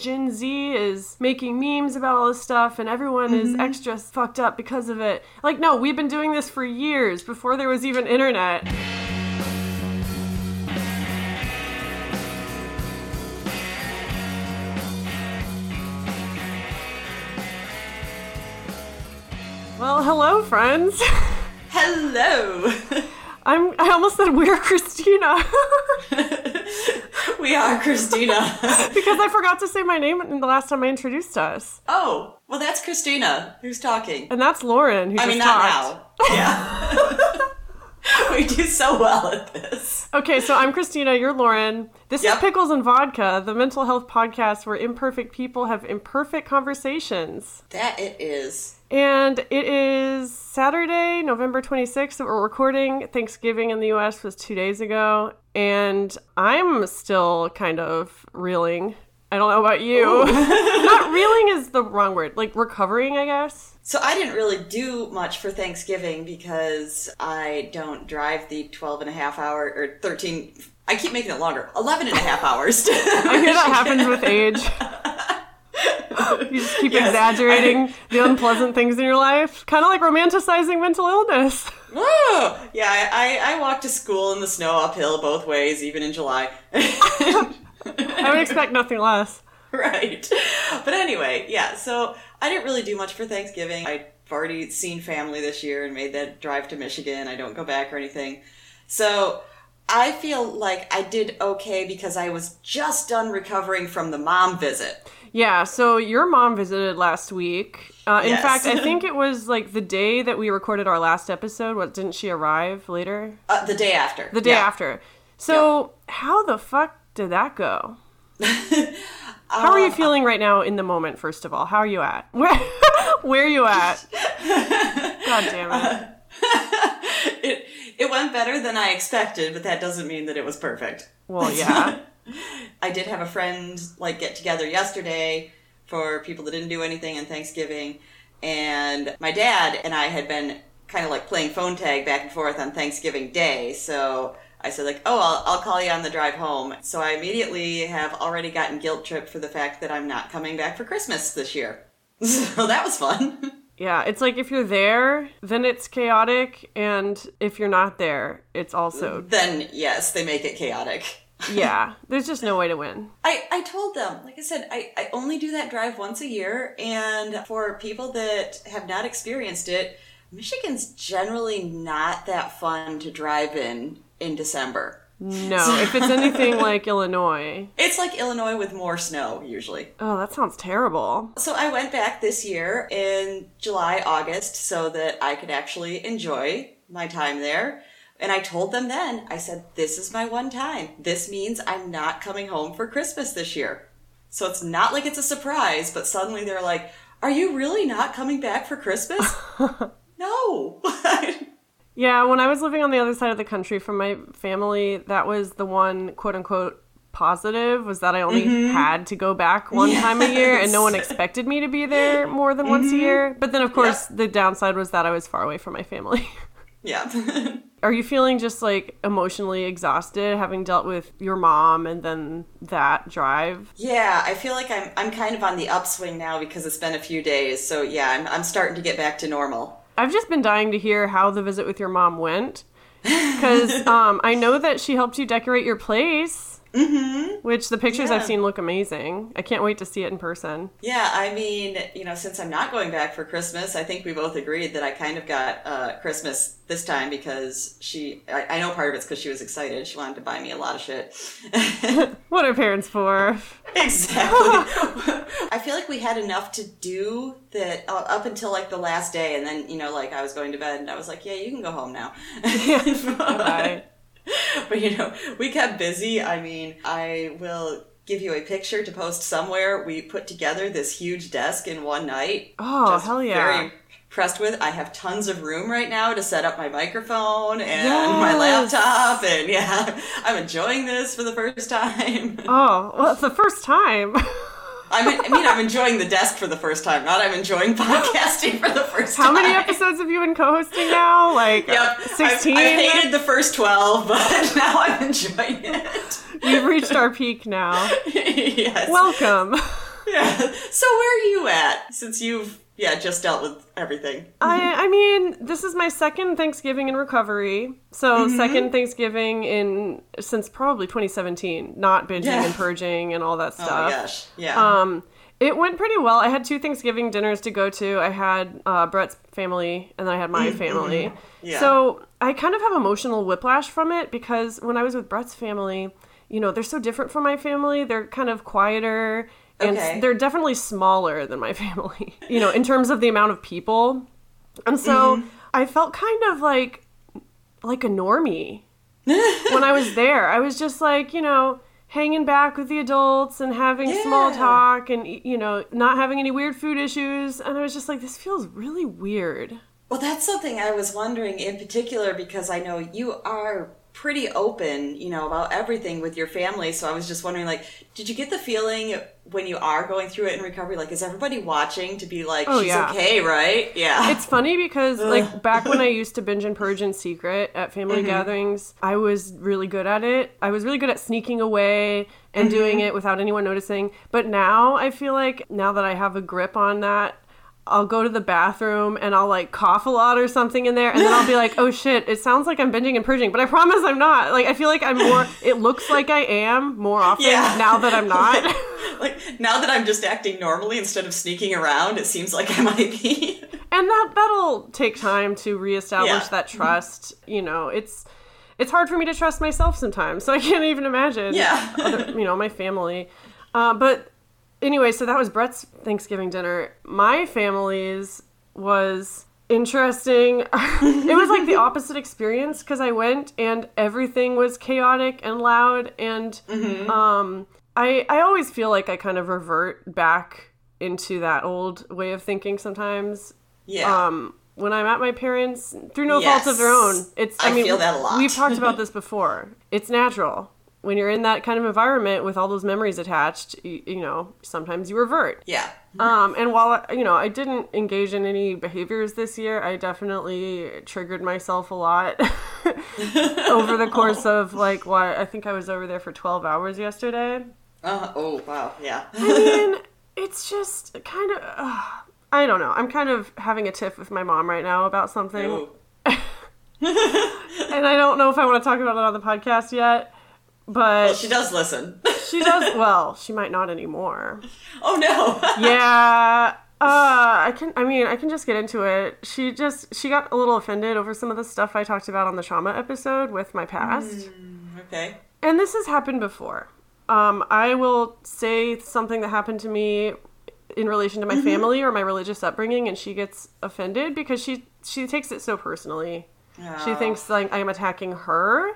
Gen Z is making memes about all this stuff and everyone is mm-hmm. extra fucked up because of it. Like, no, we've been doing this for years before there was even internet. Well, hello, friends. Hello. I'm. I almost said we're Christina we are Christina. because I forgot to say my name in the last time I introduced us, oh, well, that's Christina who's talking. and that's Lauren who I mean, not talked. now. Yeah. we do so well at this. Okay, so I'm Christina. You're Lauren. This is Pickles and Vodka, the mental health podcast where imperfect people have imperfect conversations. That it is. And it is Saturday, November 26th that we're recording. Thanksgiving in the US was two days ago. And I'm still kind of reeling. I don't know about you. Not reeling is the wrong word. Like recovering, I guess. So I didn't really do much for Thanksgiving because I don't drive the 12 and a half hour or 13 I keep making it longer. 11 and a half hours. I hear that happens with age. You just keep Yes, exaggerating the unpleasant things in your life. Kind of like romanticizing mental illness. Oh, yeah, I, I, I walk to school in the snow uphill both ways, even in July. I would expect nothing less. right. But anyway, yeah, so I didn't really do much for Thanksgiving. I've already seen family this year and made that drive to Michigan. I don't go back or anything. So I feel like I did okay because I was just done recovering from the mom visit. Yeah, so your mom visited last week. Uh, in Yes. fact, I think it was like the day that we recorded our last episode. What, didn't she arrive later? Uh, the day after. The day Yeah. after. So, how the fuck did that go? How are Uh, you feeling right now in the moment, first of all? How are you at? Where, where are you at? God damn it. it, it went better than I expected, but that doesn't mean that it was perfect. Well, yeah. I did have a friend like get together yesterday for people that didn't do anything on Thanksgiving, and my dad and I had been kind of like playing phone tag back and forth on Thanksgiving Day. So I said like, "Oh, I'll, I'll call you on the drive home." So I immediately have already gotten guilt tripped for the fact that I'm not coming back for Christmas this year. So that was fun. Yeah, it's like if you're there, then it's chaotic, and if you're not there, it's also then yes, they make it chaotic. Yeah. There's just no way to win. I, I told them, like I said, I, I only do that drive once a year. And for people that have not experienced it, Michigan's generally not that fun to drive in in December. No, if it's anything like Illinois. It's like Illinois with more snow, usually. Oh, that sounds terrible. So I went back this year in July, August, so that I could actually enjoy my time there. And I told them then, I said, this is my one time. This means I'm not coming home for Christmas this year. So it's not like it's a surprise, but suddenly they're like, are you really not coming back for Christmas? no. Yeah, when I was living on the other side of the country from my family, that was the one quote unquote positive was that I only mm-hmm. had to go back one time a year and no one expected me to be there more than once a mm-hmm. year. But then of course the downside was that I was far away from my family. yeah. Are you feeling just like emotionally exhausted having dealt with your mom and then that drive? yeah, I feel like I'm, I'm kind of on the upswing now because it's been a few days. So yeah, I'm, I'm starting to get back to normal. I've just been dying to hear how the visit with your mom went. Because um, I know that she helped you decorate your place. Mm-hmm. Which the pictures I've seen look amazing. I can't wait to see it in person. Yeah, I mean, you know, since I'm not going back for Christmas, I think we both agreed that I kind of got uh, Christmas this time because she, I, I know part of it's because she was excited. She wanted to buy me a lot of shit. What are parents for? exactly. I feel like we had enough to do that uh, up until like the last day. And then, you know, like I was going to bed and I was like, yeah, you can go home now. Bye. but you know, we kept busy. I mean, I will give you a picture to post somewhere. We put together this huge desk in one night. Oh, Just hell yeah. Very impressed with. I have tons of room right now to set up my microphone and my laptop, and yeah, I'm enjoying this for the first time. Oh, well, it's the first time. I mean, I mean, I'm enjoying the desk for the first time. Not I'm enjoying podcasting for the first How time. How many episodes have you been co-hosting now? Like Yep, I've- 16? I've, hated the first twelve, but now I'm enjoying it. We've reached our peak now. yes. Welcome. Yeah. So where are you at since you've yeah just dealt with everything? I I mean, this is my second Thanksgiving in recovery. So Mm-hmm. second Thanksgiving in since probably 2017, not binging Yeah. and purging and all that Oh stuff. my gosh. Yeah. Um, it went pretty well. I had two Thanksgiving dinners to go to. I had uh, Brett's family, and then I had my family. Mm-hmm. Yeah. So I kind of have emotional whiplash from it because when I was with Brett's family, you know, they're so different from my family. They're kind of quieter, and Okay. they're definitely smaller than my family. You know, in terms of the amount of people, and so Mm-hmm. I felt kind of like like a normie when I was there. I was just like, you know, hanging back with the adults and having small talk and, you know, not having any weird food issues. And I was just like, this feels really weird. Well, that's something I was wondering in particular because I know you are pretty open, you know, about everything with your family. So I was just wondering, like, did you get the feeling when you are going through it in recovery, like, is everybody watching to be like, Oh, she's yeah. okay, right? Yeah. It's funny because, like, back when I used to binge and purge in secret at family mm-hmm. gatherings, I was really good at it. I was really good at sneaking away and doing mm-hmm. it without anyone noticing. But now I feel like, now that I have a grip on that, I'll go to the bathroom and I'll like cough a lot or something in there, and then I'll be like, "Oh shit!" It sounds like I'm binging and purging, but I promise I'm not. Like I feel like I'm more. It looks like I am more often Yeah. now that I'm not. like, now that I'm just acting normally instead of sneaking around, it seems like I might be. and that that'll take time to reestablish Yeah. that trust you know it's it's hard for me to trust myself sometimes so i can't even imagine Yeah. other, you know my family uh, but anyway so that was brett's thanksgiving dinner my family's was interesting it was like the opposite experience because i went and everything was chaotic and loud and um i i always feel like i kind of revert back into that old way of thinking sometimes Yeah. um when I'm at my parents through no fault of their own. It's I, I mean feel that a lot. we've talked about this before. It's natural. When you're in that kind of environment with all those memories attached, you, you know, sometimes you revert. yeah. Um, and while you know I didn't engage in any behaviors this year, I definitely triggered myself a lot over the course of like what I think I was over there for 12 hours yesterday. Uh, oh, wow. Yeah. I mean, it's just kind of. Uh, I don't know. I'm kind of having a tiff with my mom right now about something, and I don't know if I want to talk about it on the podcast yet. But Well, she does listen. she does. Well, she might not anymore. oh, no. Yeah. Uh, I can. I mean, I can just get into it. She just she got a little offended over some of the stuff I talked about on the trauma episode with my past. okay. And this has happened before. Um, I will say something that happened to me in relation to my family or my religious upbringing, and she gets offended because she she takes it so personally. She Oh. thinks like I'm attacking her,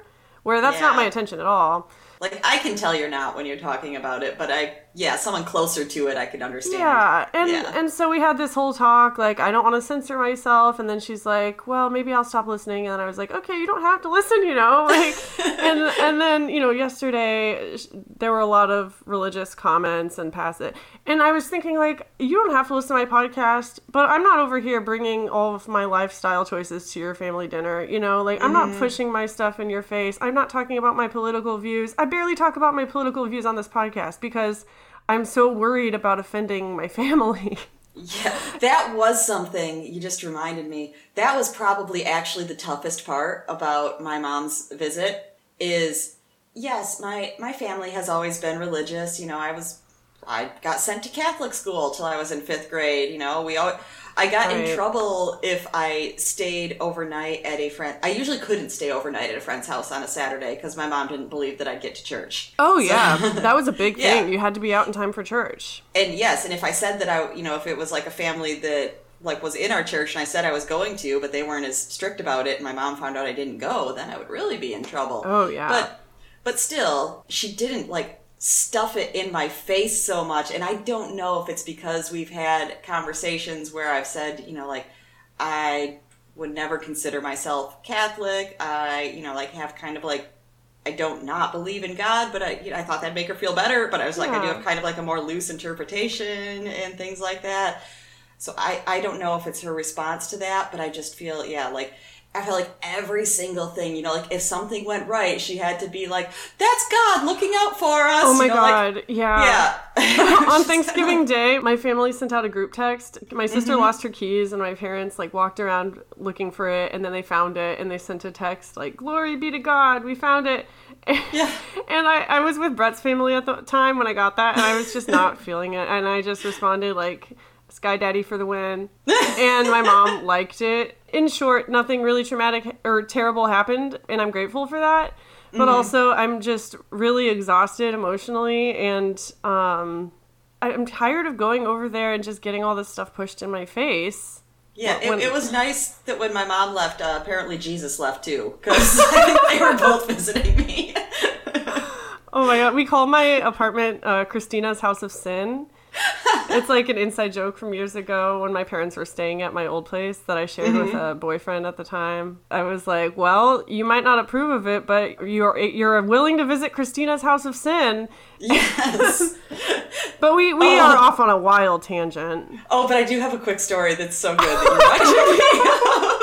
where that's not my intention at all. Like I can tell you're not when you're talking about it, but I yeah, someone closer to it I can understand. Yeah, and Yeah. and so we had this whole talk like I don't want to censor myself, and then she's like, well, maybe I'll stop listening, and I was like, okay, you don't have to listen, you know, like, and and then you know yesterday there were a lot of religious comments and pass it, and I was thinking like you don't have to listen to my podcast, but I'm not over here bringing all of my lifestyle choices to your family dinner, you know, like I'm not mm-hmm. pushing my stuff in your face, I'm not talking about my political views, I barely talk about my political views on this podcast because. I'm so worried about offending my family. Yeah, that was something you just reminded me. That was probably actually the toughest part about my mom's visit is yes, my my family has always been religious, you know, I was I got sent to Catholic school till I was in 5th grade, you know. We all I got Right. in trouble if I stayed overnight at a friend. I usually couldn't stay overnight at a friend's house on a Saturday because my mom didn't believe that I'd get to church. Oh yeah, that was a big Yeah. thing. You had to be out in time for church. and yes, and if I said that I, you know, if it was like a family that like was in our church and I said I was going to, but they weren't as strict about it, and my mom found out I didn't go, then I would really be in trouble. Oh, yeah. But but still, she didn't like stuff it in my face so much, and I don't know if it's because we've had conversations where I've said, you know, like I would never consider myself Catholic. I, you know, like have kind of like I don't not believe in God, but I, you know, I thought that'd make her feel better. But I was like, I do have kind of like a more loose interpretation and things like that. So I, I don't know if it's her response to that, but I just feel, yeah, like I felt like every single thing, you know, like if something went right, she had to be like, "That's God looking out for us." Oh my you know, like- god, yeah. yeah. On Thanksgiving Day, my family sent out a group text. My sister Mm-hmm. lost her keys, and my parents like walked around looking for it, and then they found it, and they sent a text like, "Glory be to God, we found it." Yeah. And I, I was with Brett's family at the time when I got that, and I was just not feeling it, and I just responded like, "Sky Daddy for the win," and my mom liked it. In short, nothing really traumatic or terrible happened, and I'm grateful for that. But also, I'm just really exhausted emotionally, and um, I'm tired of going over there and just getting all this stuff pushed in my face. Yeah, When- it, it was nice that when my mom left, uh, apparently Jesus left too, because they were both visiting me. Oh my god, we call my apartment uh, Christina's House of Sin. it's like an inside joke from years ago when my parents were staying at my old place that I shared with mm-hmm. a boyfriend at the time. I was like, "Well, you might not approve of it, but you're you're willing to visit Christina's House of Sin." yes. But we we oh. are off on a wild tangent. Oh, but I do have a quick story that's so good that you reminded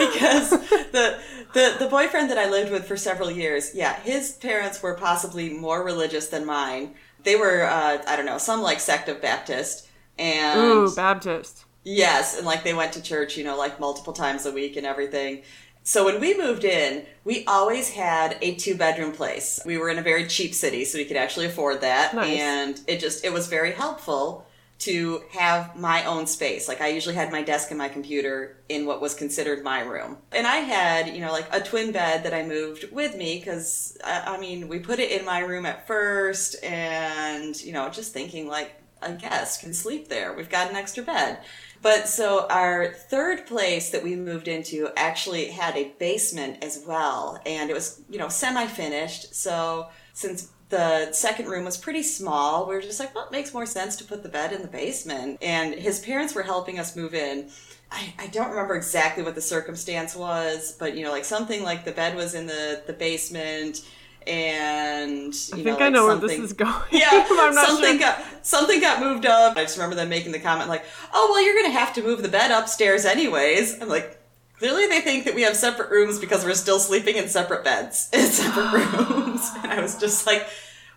me because the, the the boyfriend that I lived with for several years, yeah, his parents were possibly more religious than mine. They were, uh, I don't know, some like sect of Baptist, and Ooh, Baptist. Yes, and like they went to church, you know, like multiple times a week and everything. So when we moved in, we always had a two bedroom place. We were in a very cheap city, so we could actually afford that. Nice. And it just it was very helpful to have my own space. Like I usually had my desk and my computer in what was considered my room. And I had, you know, like a twin bed that I moved with me because I, uh, I mean, we put it in my room at first and, you know, just thinking like a guest can sleep there. We've got an extra bed. But so our third place that we moved into actually had a basement as well. And it was, you know, semi finished. So since the second room was pretty small, we were just like, well, it makes more sense to put the bed in the basement. And his parents were helping us move in. I, I don't remember exactly what the circumstance was, but you know, like something like the bed was in the, the basement and you I know, think I like know where this is going. yeah, I'm not something sure. got something got moved up. I just remember them making the comment like, "Oh, well, you're going to have to move the bed upstairs anyways." I'm like, clearly they think that we have separate rooms because we're still sleeping in separate beds in separate rooms. And I was just like,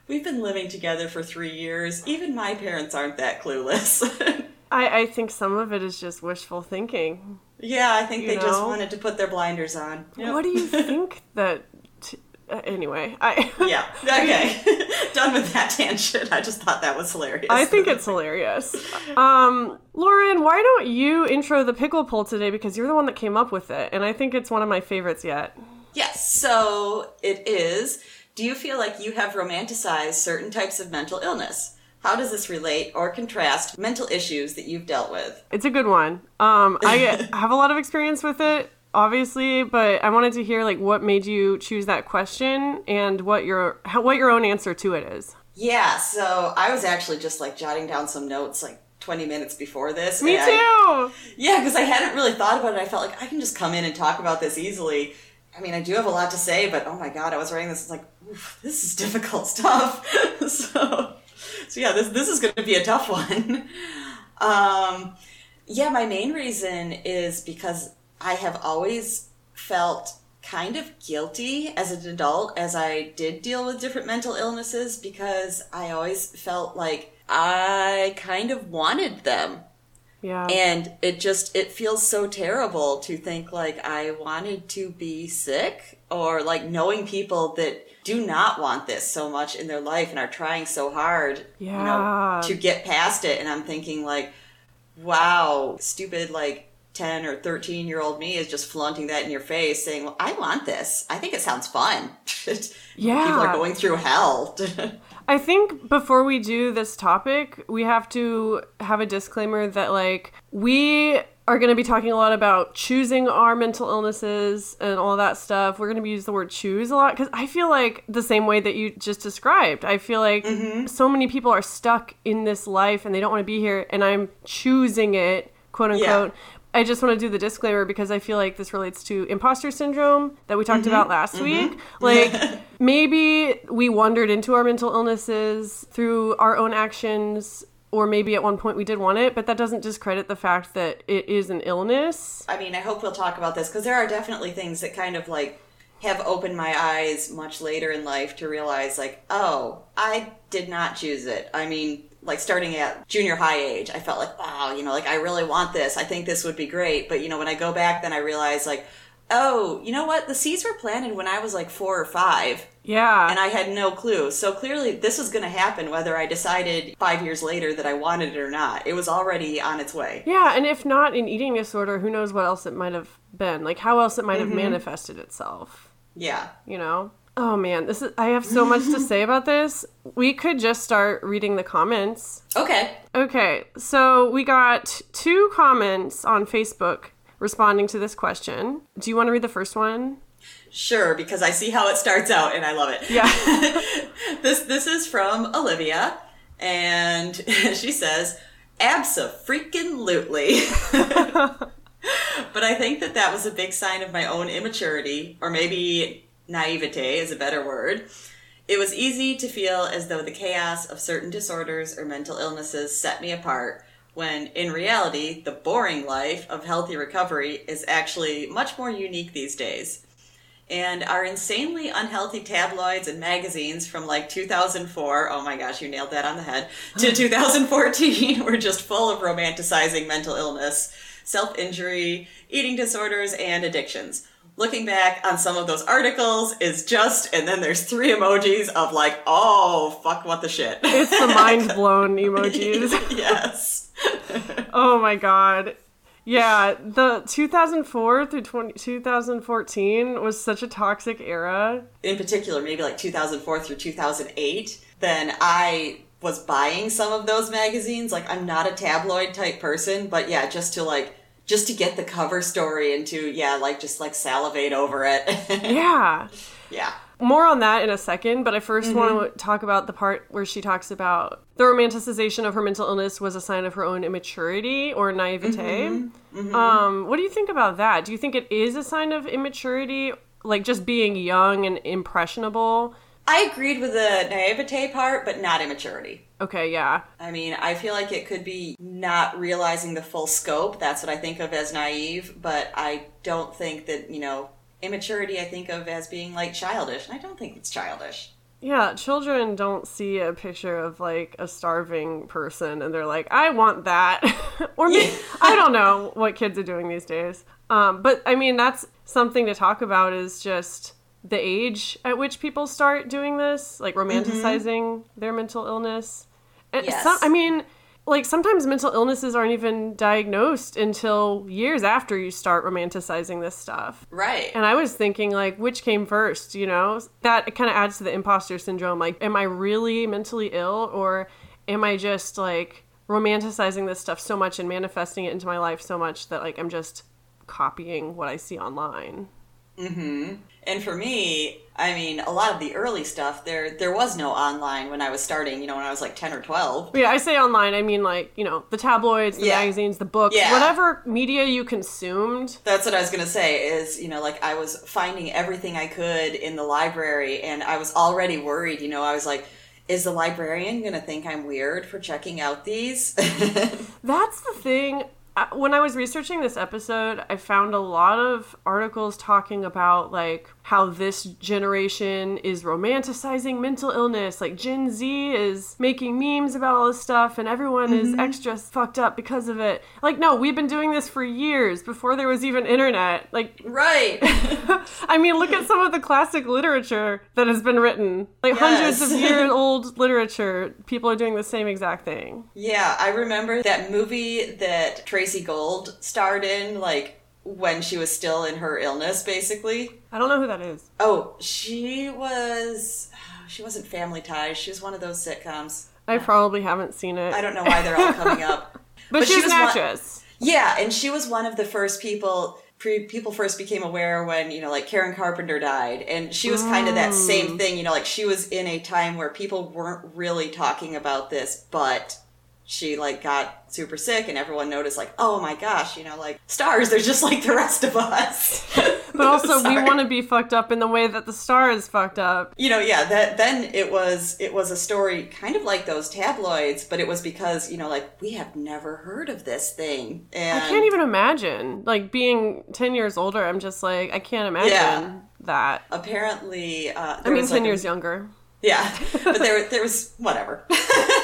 "We've been living together for three years. Even my parents aren't that clueless." I, I think some of it is just wishful thinking. yeah, I think You they just wanted to put their blinders on. Yep. What do you think that? Uh, anyway, I Yeah. Okay. Done with that tangent. I just thought that was hilarious. I think it's hilarious. Um, Lauren, why don't you intro the pickle poll today because you're the one that came up with it, and I think it's one of my favorites yet. Yes, so it is. Do you feel like you have romanticized certain types of mental illness? How does this relate or contrast mental issues that you've dealt with? It's a good one. Um, I have a lot of experience with it, obviously, but I wanted to hear like what made you choose that question and what your how, what your own answer to it is. Yeah, so I was actually just like jotting down some notes like 20 minutes before this. Me too. I- yeah, because I hadn't really thought about it. I felt like I can just come in and talk about this easily. I mean, I do have a lot to say, but oh my god, I was writing this it's like, oof, this is difficult stuff. so, so yeah, this this is going to be a tough one. Um, yeah, my main reason is because I have always felt kind of guilty as an adult as I did deal with different mental illnesses because I always felt like I kind of wanted them Yeah. and it just it feels so terrible to think like i wanted to be sick or like knowing people that do not want this so much in their life and are trying so hard you know Yeah. to get past it and i'm thinking like wow stupid like 10 or 13 year old me is just flaunting that in your face saying well i want this i think it sounds fun Yeah. people are going through hell I think before we do this topic, we have to have a disclaimer that like we are going to be talking a lot about choosing our mental illnesses and all that stuff. We're going to be using the word choose a lot because I feel like the same way that you just described. I feel like mm-hmm. so many people are stuck in this life and they don't want to be here, and I'm choosing it, quote unquote. I just want to do the disclaimer because I feel like this relates to imposter syndrome that we talked mm-hmm. about last mm-hmm. week. Like, maybe we wandered into our mental illnesses through our own actions or maybe at one point we did want it, but that doesn't discredit the fact that it is an illness. I mean, I hope we'll talk about this because there are definitely things that kind of like have opened my eyes much later in life to realize, like, oh, I did not choose it. I mean, like starting at junior high age, I felt like, wow, you know, like I really want this. I think this would be great. But, you know, when I go back, then I realize, like, oh, you know what? The seeds were planted when I was like four or five. Yeah. And I had no clue. So clearly, this was going to happen whether I decided five years later that I wanted it or not. It was already on its way. Yeah, and if not an eating disorder, who knows what else it might have been? Like how else it might have mm-hmm. manifested itself, Yeah. you know? Oh man, this is I have so much to say about this. We could just start reading the comments. Okay. Okay, so we got two comments on Facebook responding to this question. Do you want to read the first one? Sure, because I see how it starts out and I love it. Yeah. this this is from Olivia, and she says, "Abso-freaking-lutely." but I think that that was a big sign of my own immaturity, or maybe naivete is a better word. It was easy to feel as though the chaos of certain disorders or mental illnesses set me apart, when in reality, the boring life of healthy recovery is actually much more unique these days and our insanely unhealthy tabloids and magazines from like 2004 oh my gosh you nailed that on the head to 2014 were just full of romanticizing mental illness self-injury eating disorders and addictions looking back on some of those articles is just and then there's three emojis of like oh fuck what the shit It's the mind blown emojis. yes Oh my god. Yeah, the 2004 through 20, 2014 was such a toxic era. in particular, maybe like 2004 through 2008, then I was buying some of those magazines. Like, I'm not a tabloid type person, but yeah, just to like, just to get the cover story and to, yeah, like, just like salivate over it. Yeah. yeah. More on that in a second, but I 1st want to talk about the part where she talks about the romanticization of her mental illness was a sign of her own immaturity or naivete. Mm-hmm. Mm-hmm. Um, what do you think about that? Do you think it is a sign of immaturity, like just being young and impressionable? I agreed with the naivete part, but not immaturity. Okay, yeah. I mean, I feel like it could be not realizing the full scope. That's what I think of as naive, but I don't think that, you know, immaturity I think of as being like childish. And I don't think it's childish. Yeah, children don't see a picture of like a starving person and they're like, I want that. or maybe, I don't know what kids are doing these days. Um, but I mean, that's something to talk about is just the age at which people start doing this, like mm-hmm. romanticizing their mental illness. And Yes. some, I mean, like sometimes mental illnesses aren't even diagnosed until years after you start romanticizing this stuff. Right. And I was thinking, like, which came first, you know? That kind of adds to the imposter syndrome. Like, am I really mentally ill or am I just, like, romanticizing this stuff so much and manifesting it into my life so much that, like, I'm just copying what I see online? Mm-hmm. And for me, I mean, a lot of the early stuff there there was no online when I was starting, you know, when I was like 10 or 12. Yeah, I say online, I mean, like, you know, the tabloids, the Yeah. magazines, the books, Yeah. whatever media you consumed. That's what I was going to say is, you know, like I was finding everything I could in the library and I was already worried, you know, I was like is the librarian going to think I'm weird for checking out these? That's the thing. When I was researching this episode, I found a lot of articles talking about like how this generation is romanticizing mental illness. Like Gen Z is making memes about all this stuff and everyone is mm-hmm. extra fucked up because of it. Like no, we've been doing this for years before there was even internet. Like right. I mean, look at some of the classic literature that has been written. Like hundreds of Yes. year old literature. People are doing the same exact thing. Yeah, I remember that movie that Tracey Gold starred in, like when she was still in her illness, basically. I don't know who that is. Oh, she was. She wasn't Family Ties. She was one of those sitcoms. I probably haven't seen it. I don't know why they're all coming up. but, but she's she was an one- actress. Yeah, and she was one of the first people. Pre- people first became aware when you know, like Karen Carpenter died, and she was kind of that same mm. thing. You know, like she was in a time where people weren't really talking about this, but she like got super sick and everyone noticed like oh my gosh you know like stars they're just like the rest of us. But also we want to be fucked up in the way that the star is fucked up. You know yeah that then it was it was a story kind of like those tabloids but it was because you know like we have never heard of this thing and i can't even imagine. Like being 10 years older i'm just like i can't imagine yeah. that. Apparently uh, i mean 10 like years a, younger yeah, but there there was whatever.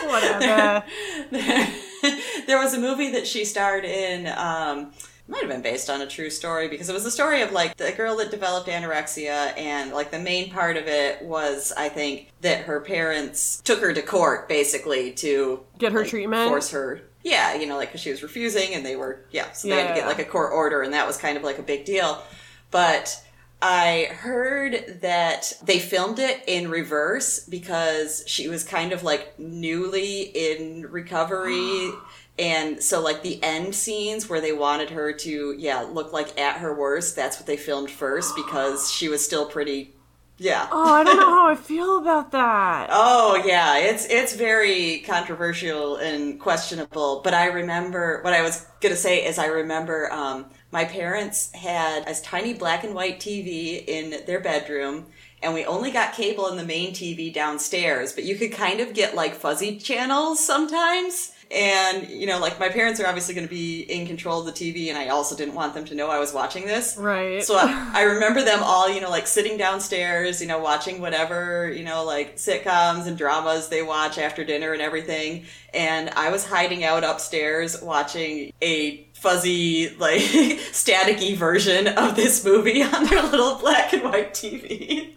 whatever. there, there, was a movie that she starred in. Um, might have been based on a true story because it was a story of like the girl that developed anorexia and like the main part of it was I think that her parents took her to court basically to get her like, treatment, force her. Yeah, you know, like because she was refusing and they were yeah, so they yeah, had to get like a court order and that was kind of like a big deal. But I heard that they filmed it in reverse because she was kind of like newly in recovery. and so, like, the end scenes where they wanted her to, yeah, look like at her worst, that's what they filmed first because she was still pretty yeah. Oh, I don't know how I feel about that. oh, yeah. It's it's very controversial and questionable, but I remember what I was going to say is I remember um, my parents had a tiny black and white TV in their bedroom and we only got cable in the main TV downstairs, but you could kind of get like fuzzy channels sometimes. And, you know, like my parents are obviously going to be in control of the TV, and I also didn't want them to know I was watching this. Right. So I, I remember them all, you know, like sitting downstairs, you know, watching whatever, you know, like sitcoms and dramas they watch after dinner and everything. And I was hiding out upstairs watching a fuzzy, like staticky version of this movie on their little black and white TV.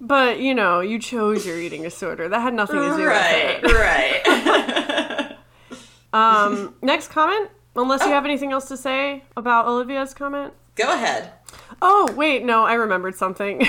But you know, you chose your eating disorder. That had nothing to do right, with it. Right. Right. um, next comment. Unless oh. you have anything else to say about Olivia's comment. Go ahead. Oh wait, no, I remembered something.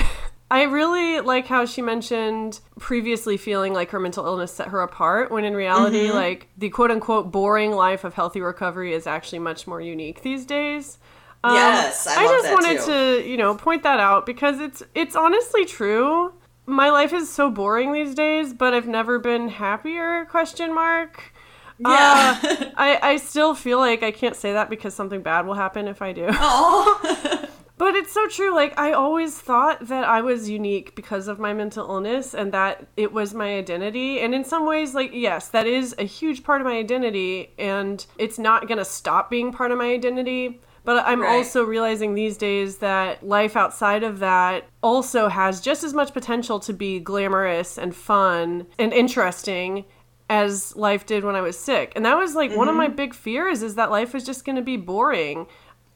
I really like how she mentioned previously feeling like her mental illness set her apart, when in reality, mm-hmm. like the quote unquote boring life of healthy recovery is actually much more unique these days. Um, yes, I, I just wanted too. to, you know, point that out because it's it's honestly true. My life is so boring these days, but I've never been happier? Question mark. Yeah. Uh, I I still feel like I can't say that because something bad will happen if I do. Oh. But it's so true. Like, I always thought that I was unique because of my mental illness and that it was my identity. And in some ways, like, yes, that is a huge part of my identity. And it's not going to stop being part of my identity. But I'm right. also realizing these days that life outside of that also has just as much potential to be glamorous and fun and interesting as life did when I was sick. And that was like mm-hmm. one of mm-hmm. my big fears is that life was just going to be boring.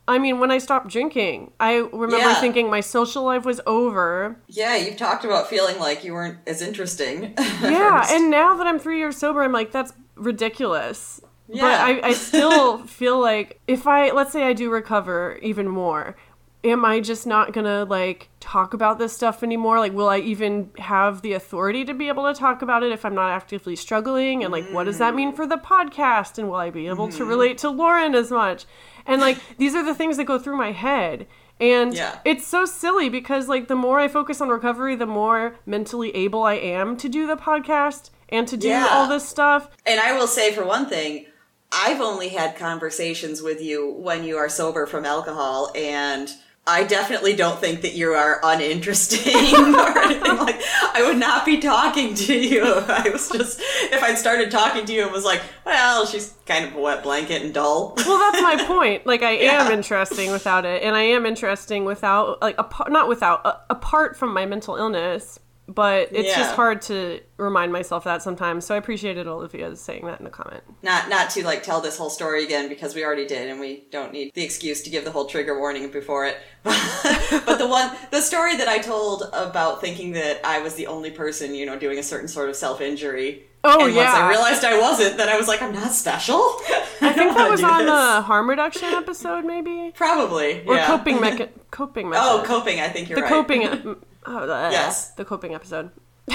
I mean, when I stopped drinking, I remember yeah. thinking my social life was over. Yeah, you've talked about feeling like you weren't as interesting. yeah, and now that I'm three years sober, I'm like, that's ridiculous. Yeah. But I, I still feel like if I, let's say I do recover even more, am I just not gonna like talk about this stuff anymore? Like, will I even have the authority to be able to talk about it if I'm not actively struggling? And like, what does that mean for the podcast? And will I be able mm. to mm-hmm. relate to Lauren as much? And like these are the things that go through my head. And yeah. it's so silly because like the more I focus on recovery, the more mentally able I am to do the podcast and to do yeah. all this stuff. And I will say for one thing, I've only had conversations with you when you are sober from alcohol and I definitely don't think that you are uninteresting or anything like. I would not be talking to you. I was just if I'd started talking to you and was like, well, she's kind of a wet blanket and dull. Well, that's my point. Like I yeah. am interesting without it, and I am interesting without like apart, not without uh, apart from my mental illness but it's yeah. just hard to remind myself that sometimes. So I appreciated Olivia saying that in the comment. Not not to like tell this whole story again because we already did, and we don't need the excuse to give the whole trigger warning before it. but the one the story that I told about thinking that I was the only person, you know, doing a certain sort of self injury. Oh and yeah. Once I realized I wasn't, then I was like, I'm not special. I, I think that was on the harm reduction episode, maybe. Probably. Or yeah. coping mecha- coping oh, method. Oh, coping. I think you're the right. coping. Oh, the, yes. The coping episode.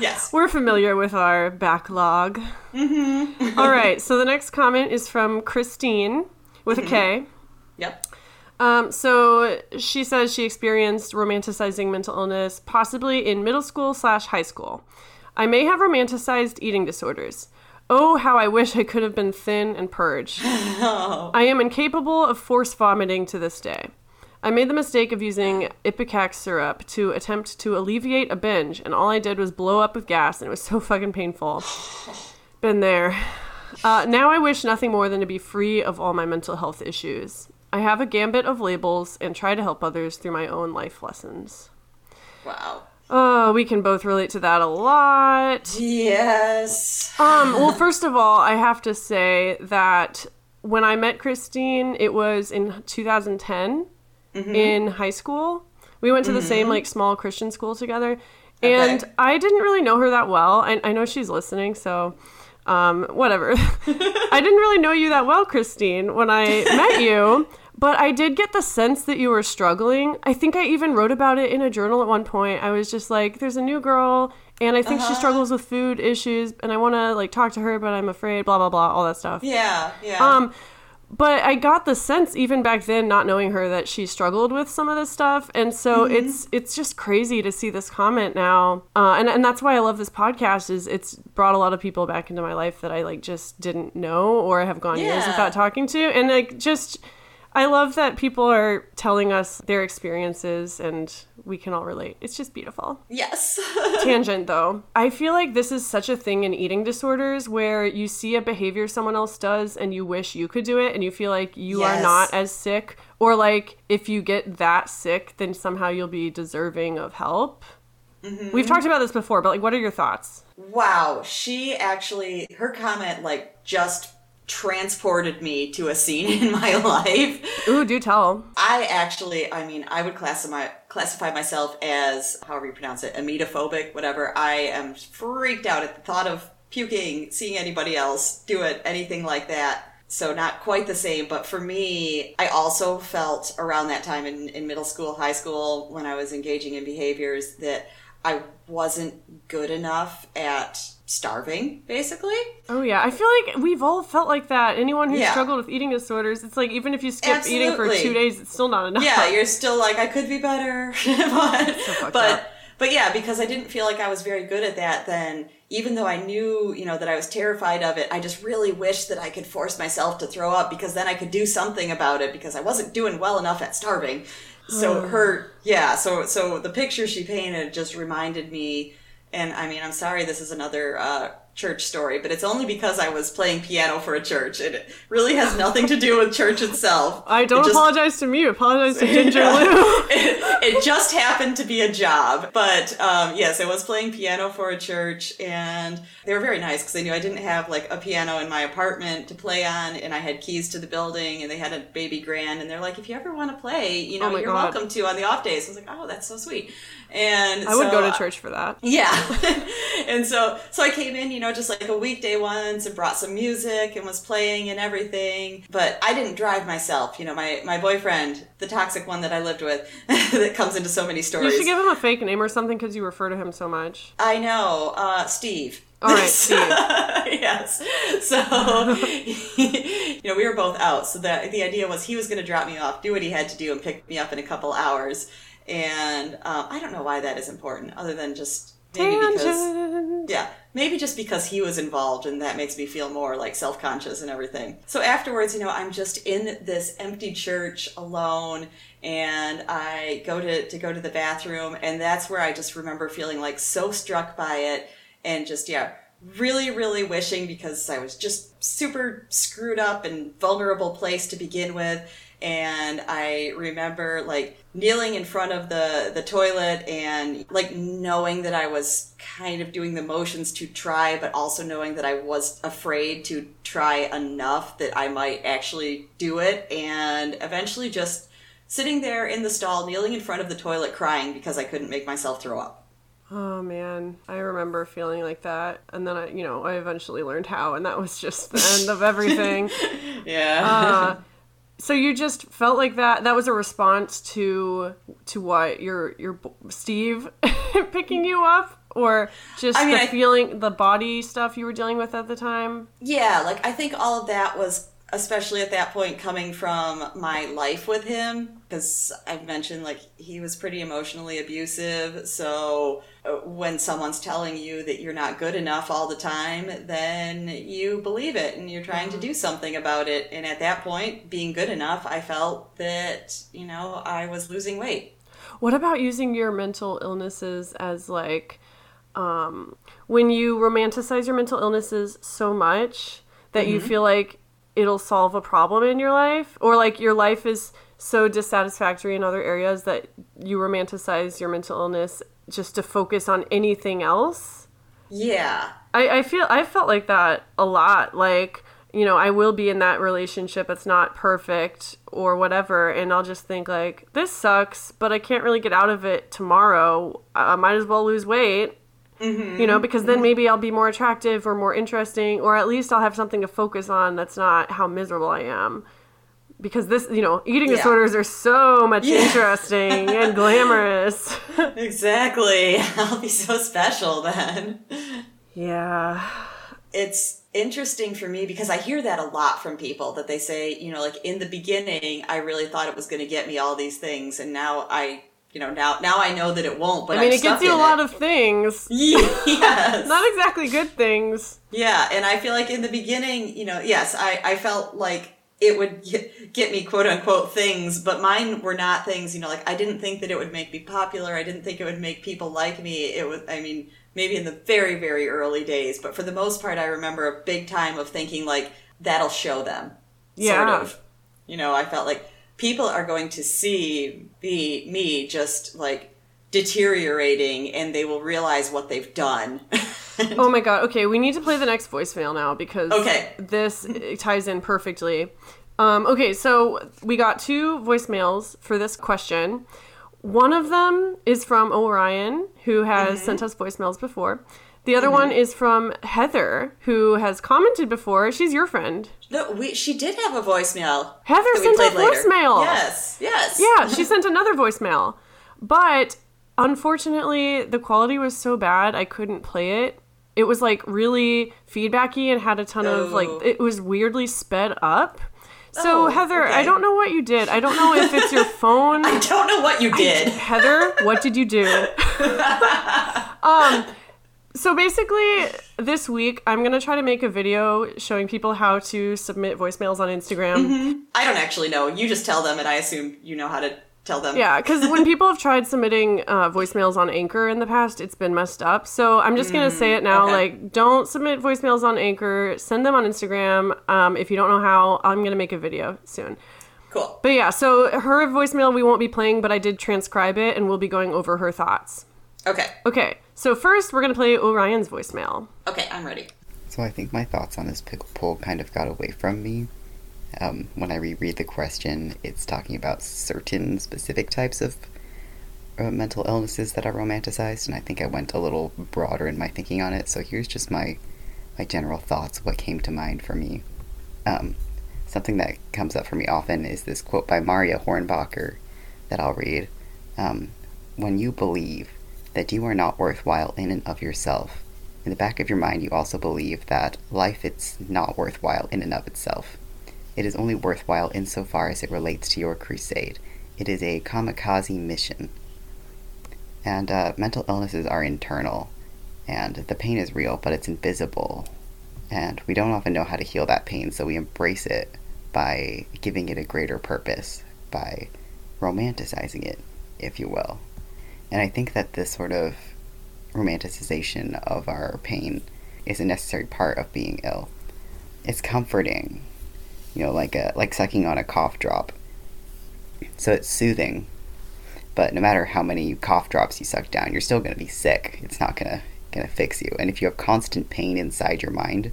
yes. We're familiar with our backlog. Mm-hmm. All right. So the next comment is from Christine with a K. Yep. Um, so she says she experienced romanticizing mental illness possibly in middle school slash high school. I may have romanticized eating disorders. Oh, how I wish I could have been thin and purged. I am incapable of force vomiting to this day. I made the mistake of using Ipecac syrup to attempt to alleviate a binge, and all I did was blow up with gas, and it was so fucking painful. Been there. Uh, now I wish nothing more than to be free of all my mental health issues. I have a gambit of labels and try to help others through my own life lessons. Wow. Oh, we can both relate to that a lot. Yes. Um, well, first of all, I have to say that when I met Christine, it was in 2010 in high school. We went to the same like small Christian school together, and Okay. I didn't really know her that well. I, I know she's listening, so um, whatever. I didn't really know you that well, Christine, when I met you. But I did get the sense that you were struggling. I think I even wrote about it in a journal at one point. I was just like, there's a new girl, and I think she struggles with food issues, and I want to like talk to her, but I'm afraid, blah, blah, blah, all that stuff. Yeah, yeah. Um, but I got the sense even back then, not knowing her, that she struggled with some of this stuff, and so Mm-hmm. it's it's just crazy to see this comment now, uh, and and that's why I love this podcast. Is it's brought a lot of people back into my life that I like just didn't know or have gone years without talking to, and like just. I love that people are telling us their experiences and we can all relate. It's just beautiful yes. tangent though. I feel like this is such a thing in eating disorders where you see a behavior someone else does and you wish you could do it and you feel like you are not as sick or like if you get that sick then somehow you'll be deserving of help. Mm-hmm. We've talked about this before, but like what are your thoughts? wow. She actually, her comment, like, just transported me to a scene in my life. Ooh, do tell. I actually, I mean, I would classify classify myself as however you pronounce it, ametophobic, whatever. I am freaked out at the thought of puking, seeing anybody else do it, anything like that. So not quite the same, but for me, I also felt around that time in, in middle school, high school, when I was engaging in behaviors that I wasn't good enough at starving, basically. Oh yeah, I feel like we've all felt like that. Anyone who's Yeah. struggled with eating disorders, it's like even if you skip eating for two days, it's still not enough. yeah, you're still like I could be better, but fucked but up. but yeah, because I didn't feel like I was very good at that. Then even though I knew you know that I was terrified of it, I just really wished that I could force myself to throw up because then I could do something about it because I wasn't doing well enough at starving. So her yeah, so so the picture she painted just reminded me. And I mean, I'm sorry, this is another uh, church story, but it's only because I was playing piano for a church. It really has nothing to do with church itself. I don't It just- apologize to me. Apologize to Ginger Yeah. Lou. it, it just happened to be a job. But um, yes, I was playing piano for a church, and they were very nice because they knew I didn't have like a piano in my apartment to play on, and I had keys to the building, and they had a baby grand, and they're like, if you ever want to play, you know, Oh you're God. welcome to on the off days. I was like, oh, that's so sweet. And I would go to church for that. yeah. and so so I came in, you know, just like a weekday once and brought some music and was playing and everything. But I didn't drive myself. You know, my my boyfriend, the toxic one that I lived with that comes into so many stories. You should give him a fake name or something because you refer to him so much. I know, uh Steve. All right, Steve. yes. So, you know, we were both out. So the the idea was he was going to drop me off, do what he had to do, and pick me up in a couple hours. And um, I don't know why that is important, other than just maybe because yeah, maybe just because he was involved and that makes me feel more like self conscious and everything. So afterwards, you know, I'm just in this empty church alone and I go to, to go to the bathroom and that's where I just remember feeling like so struck by it and just, yeah, really, really wishing because I was just super screwed up and vulnerable place to begin with. And I remember like kneeling in front of the, the toilet and like knowing that I was kind of doing the motions to try, but also knowing that I was afraid to try enough that I might actually do it. And eventually just sitting there in the stall, kneeling in front of the toilet crying because I couldn't make myself throw up. Oh man, I remember feeling like that, and then I, you know, I eventually learned how, and that was just the end of everything. Yeah. Uh, so you just felt like that. That was a response to to what your your Steve picking you up, or just I mean, the I- feeling, the body stuff you were dealing with at the time. Yeah, like I think all of that was especially at that point coming from my life with him because I've mentioned like he was pretty emotionally abusive. So uh, when someone's telling you that you're not good enough all the time, then you believe it and you're trying to do something about it. And at that point, being good enough, I felt that, you know, I was losing weight. What about using your mental illnesses as like um, when you romanticize your mental illnesses so much that you feel like it'll solve a problem in your life or like your life is so dissatisfactory in other areas that you romanticize your mental illness just to focus on anything else Yeah. I, I feel I felt like that a lot. Like, you know, I will be in that relationship that's not perfect or whatever, and I'll just think like, this sucks, but I can't really get out of it tomorrow. I might as well lose weight. Mm-hmm. You know, because then maybe I'll be more attractive or more interesting, or at least I'll have something to focus on that's not how miserable I am. Because this, you know, eating Yeah. disorders are so much interesting and glamorous. Exactly. I'll be so special then. yeah. it's interesting for me because I hear that a lot from people that they say, you know, like in the beginning, I really thought it was going to get me all these things, and now I, you know, now now I know that it won't. But I mean, I'm it gets you a lot it. of things. yes, Not exactly good things. yeah, and I feel like in the beginning, you know, yes, I I felt like it would get, me quote unquote things, but mine were not things, you know, like I didn't think that it would make me popular. I didn't think it would make people like me. It was, I mean, maybe in the very, very early days, but for the most part, I remember a big time of thinking like that'll show them. Yeah. Sort of. You know, I felt like people are going to see me, me just like deteriorating and they will realize what they've done. Oh my god. Okay, we need to play the next voicemail now because Okay. this uh, ties in perfectly. Um, okay, so we got two voicemails for this question. One of them is from Orion, who has sent us voicemails before. The other one is from Heather, who has commented before. She's your friend. No, we she did have a voicemail. Heather sent a later. voicemail. Yes, yes. Yeah, she sent another voicemail. But unfortunately, the quality was so bad I couldn't play it. It was like really feedbacky and had a ton of like Oh. it was weirdly sped up. So Oh, Heather, I don't know what you did. I don't know if it's your phone. I don't know what you did. Heather, what did you do? um, so basically, this week I'm gonna try to make a video showing people how to submit voicemails on Instagram. I don't actually know. You just tell them, and I assume you know how to tell them. Yeah, because when people have tried submitting uh, voicemails on Anchor in the past, it's been messed up. So I'm just gonna say it now. okay. Like, don't submit voicemails on Anchor. Send them on Instagram. Um, if you don't know how, I'm gonna make a video soon. Cool. But yeah, so her voicemail we won't be playing, but I did transcribe it, and we'll be going over her thoughts. Okay. Okay, so first we're gonna play Orion's voicemail. Okay, I'm ready. So I think my thoughts on this pickle poll kind of got away from me. Um, when I reread the question, it's talking about certain specific types of uh, mental illnesses that are romanticized, and I think I went a little broader in my thinking on it. So here's just my my general thoughts, what came to mind for me. Um, something that comes up for me often is this quote by Marya Hornbacher that I'll read. Um, when you believe that you are not worthwhile in and of yourself, in the back of your mind, you also believe that life is not worthwhile in and of itself. It is only worthwhile insofar as it relates to your crusade. It is a kamikaze mission. And uh, mental illnesses are internal, and the pain is real, but it's invisible. And we don't often know how to heal that pain, so we embrace it by giving it a greater purpose, by romanticizing it, if you will. And I think that this sort of romanticization of our pain is a necessary part of being ill. It's comforting, you know, like a like sucking on a cough drop. So it's soothing. But no matter how many cough drops you suck down, you're still going to be sick. It's not going to going to fix you. And if you have constant pain inside your mind,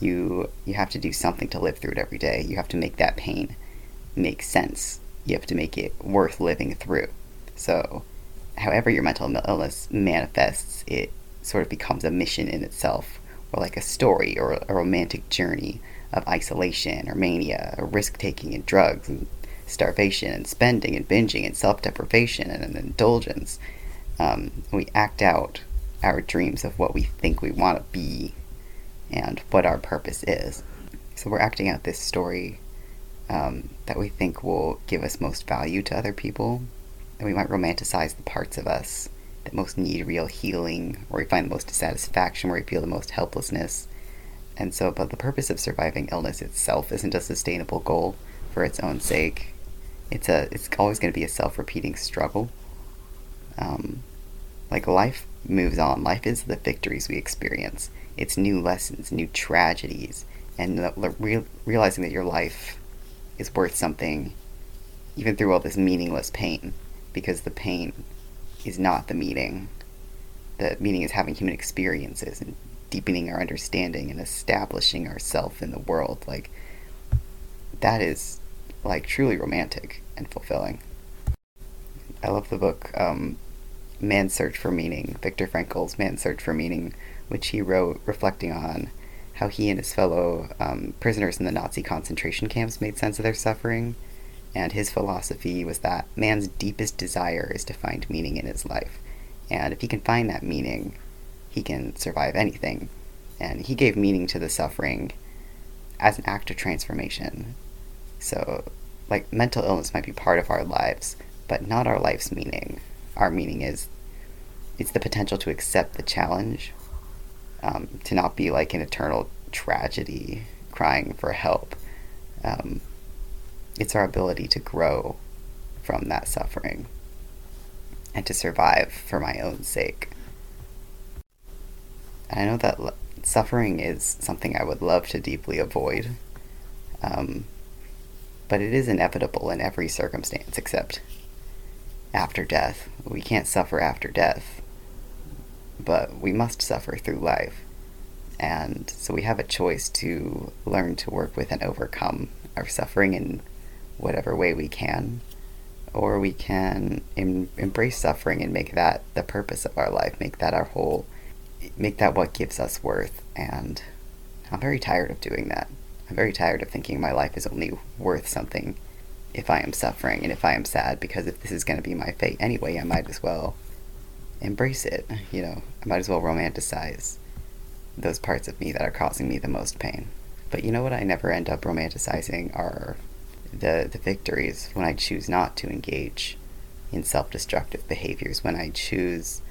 you you have to do something to live through it every day. You have to make that pain make sense. You have to make it worth living through. So, however your mental illness manifests, it sort of becomes a mission in itself, or like a story or a romantic journey of isolation or mania, or risk taking and drugs and starvation and spending and binging and self deprivation and, indulgence. Um, we act out our dreams of what we think we want to be and what our purpose is. so we're acting out this story um, that we think will give us most value to other people, and we might romanticize the parts of us that most need real healing, where we find the most dissatisfaction, where we feel the most helplessness. And so, but the purpose of surviving illness itself isn't a sustainable goal for its own sake. It's a, it's always going to be a self-repeating struggle. Um, like life moves on. Life is the victories we experience. It's new lessons, new tragedies, and the real, realizing that your life is worth something, even through all this meaningless pain, because the pain is not the meaning. The meaning is having human experiences and deepening our understanding and establishing ourself in the world. Like that is like truly romantic and fulfilling. I love the book um, Man's Search for Meaning, Viktor Frankl's Man's Search for Meaning, which he wrote reflecting on how he and his fellow um, prisoners in the Nazi concentration camps made sense of their suffering and his philosophy was that man's deepest desire is to find meaning in his life. And if he can find that meaning, he can survive anything. And he gave meaning to the suffering as an act of transformation. So, like, mental illness might be part of our lives, but not our life's meaning. Our meaning is it's the potential to accept the challenge, um, to not be like an eternal tragedy crying for help. Um, it's our ability to grow from that suffering and to survive for my own sake. And I know that l- suffering is something I would love to deeply avoid, um, but it is inevitable in every circumstance except after death. We can't suffer after death, but we must suffer through life. And so we have a choice to learn to work with and overcome our suffering and whatever way we can, or we can em- embrace suffering and make that the purpose of our life, make that our whole, make that what gives us worth. And I'm very tired of doing that. I'm very tired of thinking my life is only worth something if I am suffering and if I am sad, because if this is going to be my fate anyway, I might as well embrace it. You know, I might as well romanticize those parts of me that are causing me the most pain. But you know what I never end up romanticizing are the, the victories when I choose not to engage in self destructive behaviors, when I choose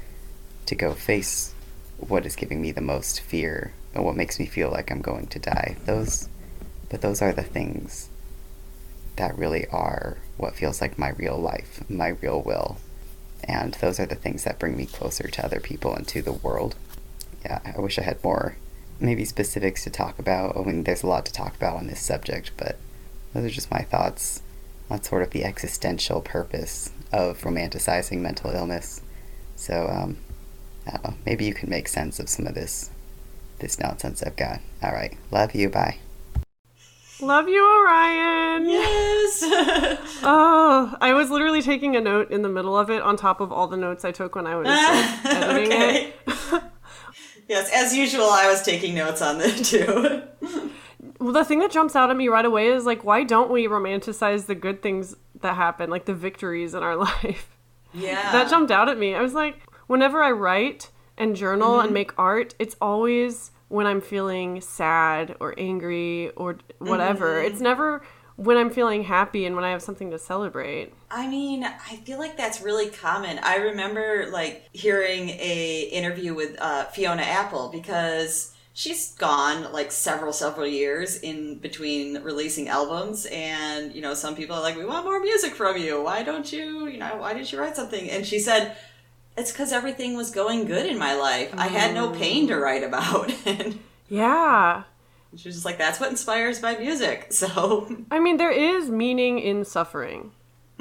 to go face what is giving me the most fear or what makes me feel like I'm going to die. Those, but those are the things that really are what feels like my real life, my real will. And those are the things that bring me closer to other people and to the world. Yeah, I wish I had more, maybe specifics to talk about. I mean, there's a lot to talk about on this subject, but those are just my thoughts on sort of the existential purpose of romanticizing mental illness. So, um, I don't know, maybe you can make sense of some of this this nonsense I've got. All right, love you. Bye. Love you, Orion. Yes. Oh, I was literally taking a note in the middle of it on top of all the notes I took when I was like, editing okay. it. yes, as usual, I was taking notes on that too. Well, the thing that jumps out at me right away is like, why don't we romanticize the good things that happen, like the victories in our life? yeah. That jumped out at me. I was like, whenever I write and journal and make art, it's always when I'm feeling sad or angry or whatever. It's never when I'm feeling happy and when I have something to celebrate. I mean, I feel like that's really common. I remember like hearing a interview with uh, Fiona Apple because she's gone like several several years in between releasing albums and you know some people are like we want more music from you. Why don't you you know why didn't you write something? And she said it's because everything was going good in my life. I had no pain to write about. And Yeah. she was just like that's what inspires my music. So I mean, there is meaning in suffering.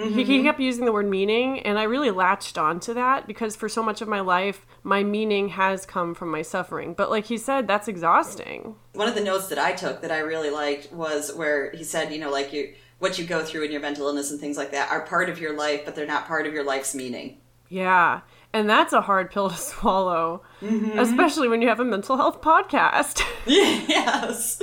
He, he mm-hmm. kept using the word meaning, and I really latched onto that because for so much of my life, my meaning has come from my suffering. But like he said, that's exhausting. one of the notes that I took that I really liked was where he said, you know, like you what you go through in your mental illness and things like that are part of your life, but they're not part of your life's meaning. Yeah. And that's a hard pill to swallow, mm-hmm. especially when you have a mental health podcast. yes.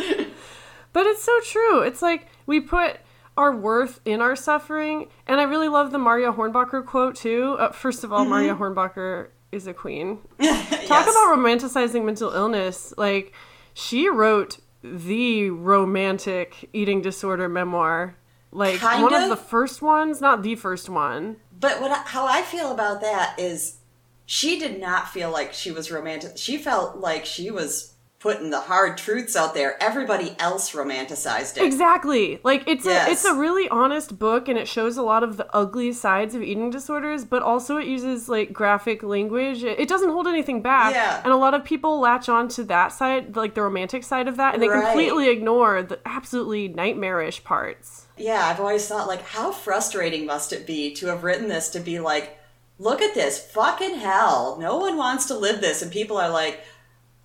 But it's so true. It's like we put our worth in our suffering. And I really love the Marya Hornbacher quote too. Uh, first of all, Marya Hornbacher is a queen. Talk about romanticizing mental illness. Like she wrote the romantic eating disorder memoir. Like Kind one of. of. the first ones, not the first one. But what I- how I feel about that is she did not feel like she was romantic. She felt like she was putting the hard truths out there. Everybody else romanticized it. Exactly. Like it's Yes. a it's a really honest book and it shows a lot of the ugly sides of eating disorders, but also it uses like graphic language. It doesn't hold anything back. Yeah. And a lot of people latch on to that side, like the romantic side of that, and they Right. completely ignore the absolutely nightmarish parts. Yeah, I've always thought like how frustrating must it be to have written this to be like, look at this fucking hell. No one wants to live this and people are like,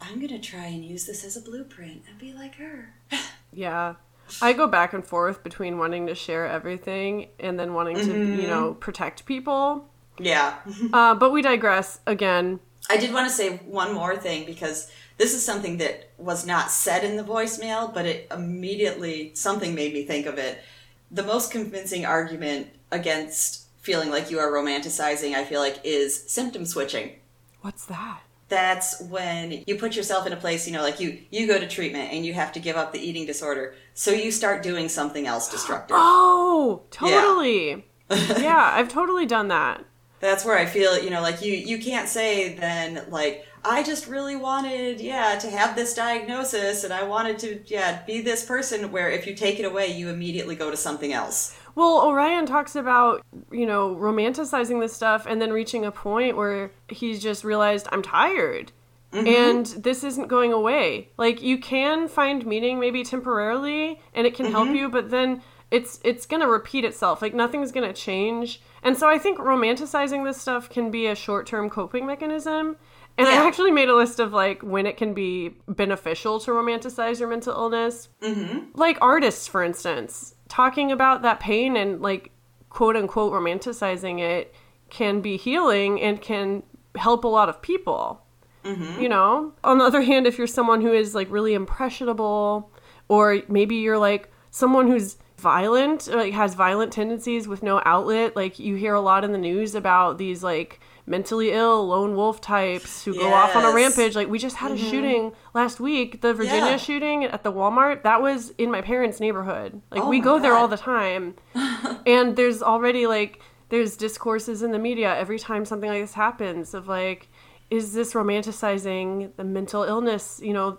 I'm going to try and use this as a blueprint and be like her. Yeah. I go back and forth between wanting to share everything and then wanting to, Mm-hmm. you know, protect people. yeah. Uh, but we digress again. I did want to say one more thing because this is something that was not said in the voicemail, but it immediately something made me think of it. The most convincing argument against feeling like you are romanticizing, I feel like, is symptom switching. What's that? That's when you put yourself in a place, you know, like you you go to treatment and you have to give up the eating disorder, so you start doing something else destructive. Oh, totally. yeah, I've totally done that. that's where I feel, you know, like you you can't say then like I just really wanted, yeah, to have this diagnosis and I wanted to, yeah, be this person where if you take it away, you immediately go to something else. Well, Orion talks about, you know, romanticizing this stuff and then reaching a point where he's just realized I'm tired. And this isn't going away. Like you can find meaning maybe temporarily and it can help you, but then it's it's going to repeat itself. Like nothing's going to change. And so I think romanticizing this stuff can be a short-term coping mechanism. And I actually made a list of like when it can be beneficial to romanticize your mental illness. Mm-hmm. Like artists, for instance, talking about that pain and like quote unquote romanticizing it can be healing and can help a lot of people. Mm-hmm. You know? On the other hand, if you're someone who is like really impressionable, or maybe you're like someone who's violent, like has violent tendencies with no outlet, like you hear a lot in the news about these like mentally ill lone wolf types who go off on a rampage. Like we just had a shooting last week, the Virginia Yeah. shooting at the Walmart. That was in my parents' neighborhood. Like Oh we go there all the time. and there's already like there's discourses in the media every time something like this happens of like is this romanticizing the mental illness, you know,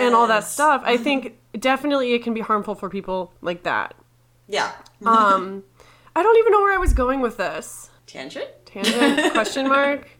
and all that stuff. I think definitely it can be harmful for people like that. Yeah. Um I don't even know where I was going with this. Tangent? Tangent question mark.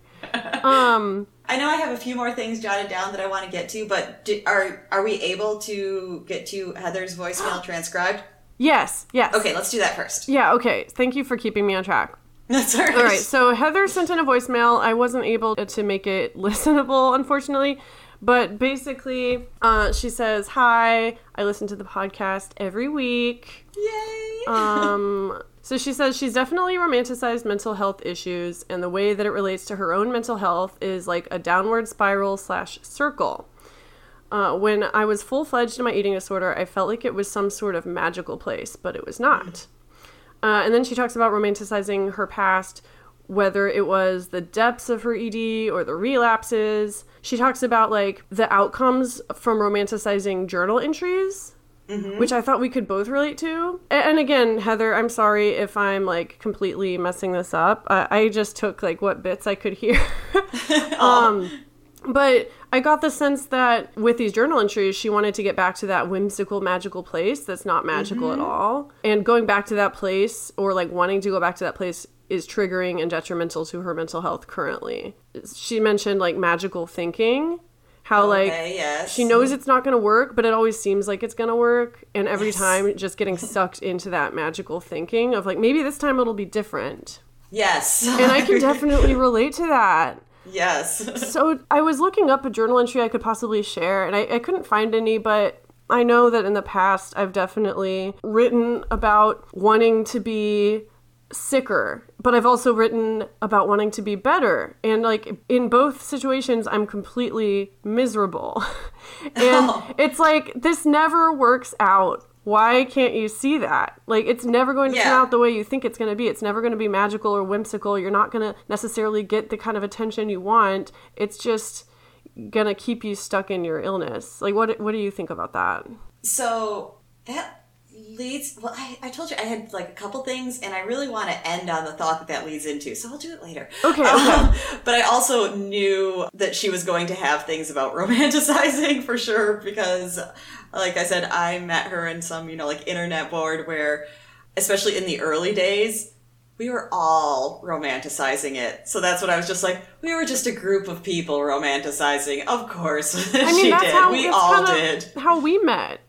Um I know I have a few more things jotted down that I want to get to, but do, are are we able to get to Heather's voicemail transcribed? yes, yes. Okay, let's do that first. Yeah, okay. Thank you for keeping me on track. That's all right. All right, so Heather sent in a voicemail. I wasn't able to make it listenable, unfortunately. But basically, uh, she says, Hi, I listen to the podcast every week. Yay! Um, so she says she's definitely romanticized mental health issues, and the way that it relates to her own mental health is like a downward spiral slash circle. Uh, when I was full fledged in my eating disorder, I felt like it was some sort of magical place, but it was not. Uh, and then she talks about romanticizing her past, whether it was the depths of her ED or the relapses. She talks about like the outcomes from romanticizing journal entries, which I thought we could both relate to. And again, Heather, I'm sorry if I'm like completely messing this up. I, I just took like what bits I could hear. um, but I got the sense that with these journal entries, she wanted to get back to that whimsical, magical place that's not magical at all. And going back to that place, or like wanting to go back to that place, is triggering and detrimental to her mental health currently. She mentioned like magical thinking, how like okay, yes. she knows mm-hmm. it's not going to work, but it always seems like it's going to work. And every time, just getting sucked into that magical thinking of like, maybe this time it'll be different. Yes. And I can definitely relate to that. yes. So I was looking up a journal entry I could possibly share, and I, I couldn't find any, but I know that in the past I've definitely written about wanting to be sicker, but I've also written about wanting to be better. And like in both situations, I'm completely miserable. and oh. it's like, this never works out. Why can't you see that? Like, it's never going to turn out the way you think it's going to be. It's never going to be magical or whimsical. You're not going to necessarily get the kind of attention you want. It's just, gonna keep you stuck in your illness. Like, what what do you think about that? So that leads. Well, I, I told you I had like a couple things, and I really want to end on the thought that that leads into. So I'll do it later. Okay, okay. Um, but I also knew that she was going to have things about romanticizing for sure because, like I said, I met her in some you know like internet board where, especially in the early days. We were all romanticizing it. So that's what I was just like, we were just a group of people romanticizing. Of course. I mean, she that's did. how we all did. How we met,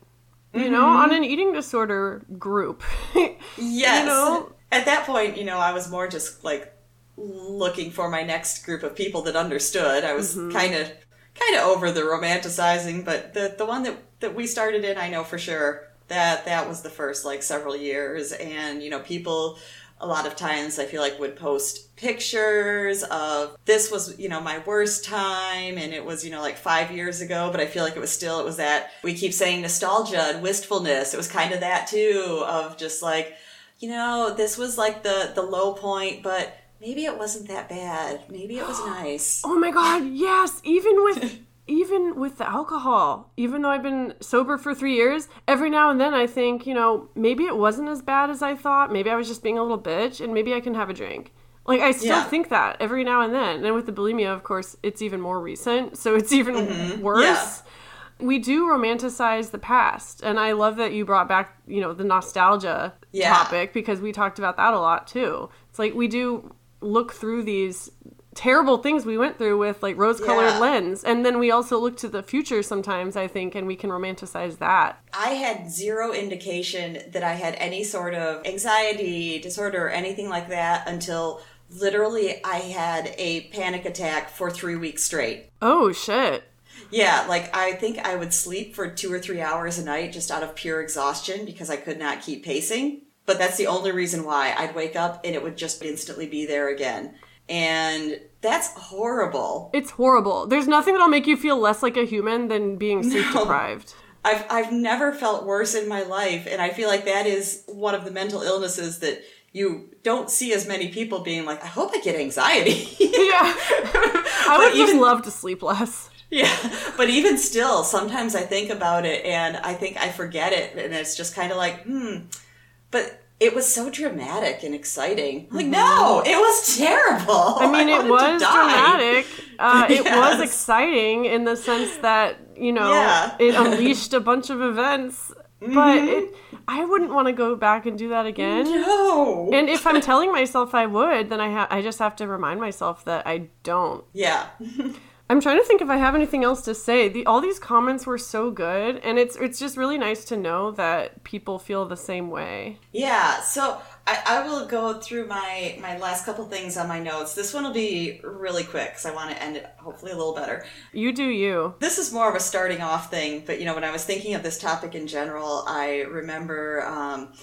you know, Mm-hmm. on an eating disorder group. Yes. You know? At that point, you know, I was more just like looking for my next group of people that understood. I was kind of kind of over the romanticizing, but the the one that that we started in, I know for sure that that was the first like several years and you know, people a lot of times I feel like would post pictures of this was, you know, my worst time and it was, you know, like 5 years ago, but I feel like it was still it was that we keep saying nostalgia and wistfulness. It was kind of that too of just like you know, this was like the the low point, but maybe it wasn't that bad. Maybe it was nice. Oh my god, yes, even with even with the alcohol, even though I've been sober for 3 years, every now and then I think, you know, maybe it wasn't as bad as I thought. Maybe I was just being a little bitch and maybe I can have a drink. Like I still Yeah. think that every now and then. And with the bulimia, of course, it's even more recent, so it's even mm-hmm. worse. We do romanticize the past, and I love that you brought back, you know, the nostalgia Yeah. topic because we talked about that a lot too. It's like we do look through these terrible things we went through with like rose colored Yeah. lens and then we also look to the future sometimes i think and we can romanticize that I had zero indication that I had any sort of anxiety disorder or anything like that until literally I had a panic attack for 3 weeks straight. oh shit Yeah, like I think I would sleep for 2 or 3 hours a night just out of pure exhaustion because I could not keep pacing. But that's the only reason why I'd wake up and it would just instantly be there again. And that's horrible. it's horrible there's nothing that'll make you feel less like a human than being sleep deprived I've I've never felt worse in my life, and I feel like that is one of the mental illnesses that you don't see as many people being like, I hope I get anxiety. yeah i would just even- love to sleep less yeah, but even still, sometimes I think about it and I think I forget it, and it's just kind of like, hmm. But it was so dramatic and exciting. Like, no, it was terrible. Mm-hmm. I mean, it was dramatic. Uh, It was exciting in the sense that you know Yeah. it unleashed a bunch of events. But it, I wouldn't want to go back and do that again. No. And if I'm telling myself I would, then I ha- I just have to remind myself that I don't. yeah. I'm trying to think if I have anything else to say. The, all these comments were so good, and it's it's just really nice to know that people feel the same way. Yeah, so I, I will go through my my last couple things on my notes. This one will be really quick because I want to end it hopefully a little better. You do you. This is more of a starting off thing, but you know, when I was thinking of this topic in general, I remember um,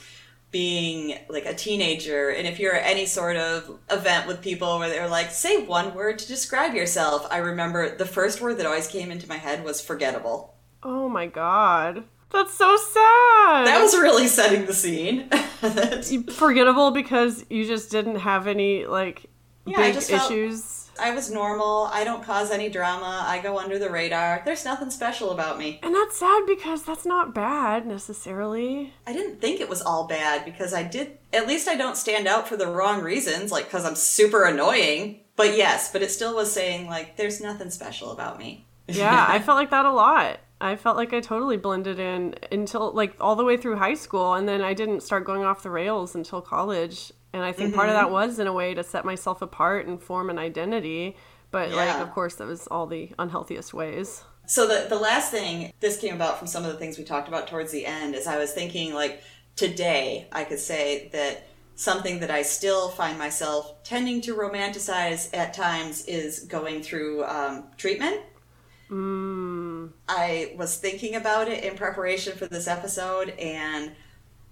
being like a teenager, and if you're at any sort of event with people where they're like, say one word to describe yourself, I remember the first word that always came into my head was forgettable. Oh my god, that's so sad. That was really setting the scene. forgettable because you just didn't have any like Yeah, big just felt- issues. I was normal. I don't cause any drama. I go under the radar. There's nothing special about me. And that's sad because that's not bad necessarily. I didn't think it was all bad because I did, at least I don't stand out for the wrong reasons, like because I'm super annoying. But yes, but it still was saying, like, there's nothing special about me. Yeah, I felt like that a lot. I felt like I totally blended in until like all the way through high school and then I didn't start going off the rails until college. And I think part of Mm-hmm. that was in a way to set myself apart and form an identity. But like of course that was all the unhealthiest ways. So the the last thing this came about from some of the things we talked about towards the end is I was thinking like today I could say that something that I still find myself tending to romanticize at times is going through um, treatment. I was thinking about it in preparation for this episode, and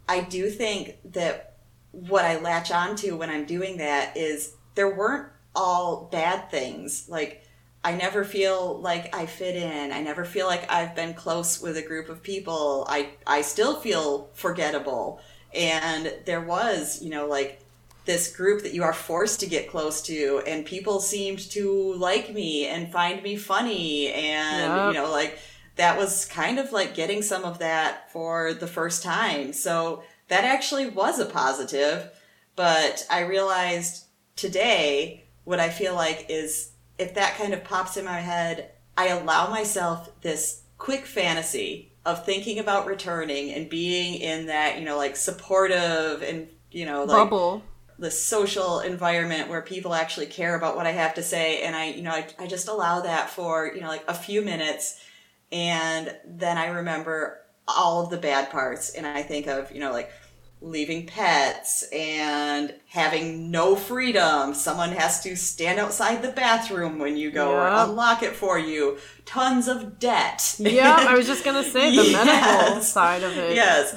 I do think that what I latch onto when I'm doing that is there weren't all bad things. Like, I never feel like I fit in. I never feel like I've been close with a group of people. I, I still feel forgettable. And there was, you know, like this group that you are forced to get close to and people seemed to like me and find me funny and Yep. you know like that was kind of like getting some of that for the first time so that actually was a positive but i realized today what i feel like is if that kind of pops in my head i allow myself this quick fantasy of thinking about returning and being in that you know like supportive and you know like Bubble. the social environment where people actually care about what I have to say. And I you know I, I just allow that for you know like a few minutes. And then I remember all of the bad parts. And I think of you know like leaving pets and having no freedom someone has to stand outside the bathroom when you go or unlock it for you tons of debt Yeah, I was just gonna say the medical Yes. side of it. Yes.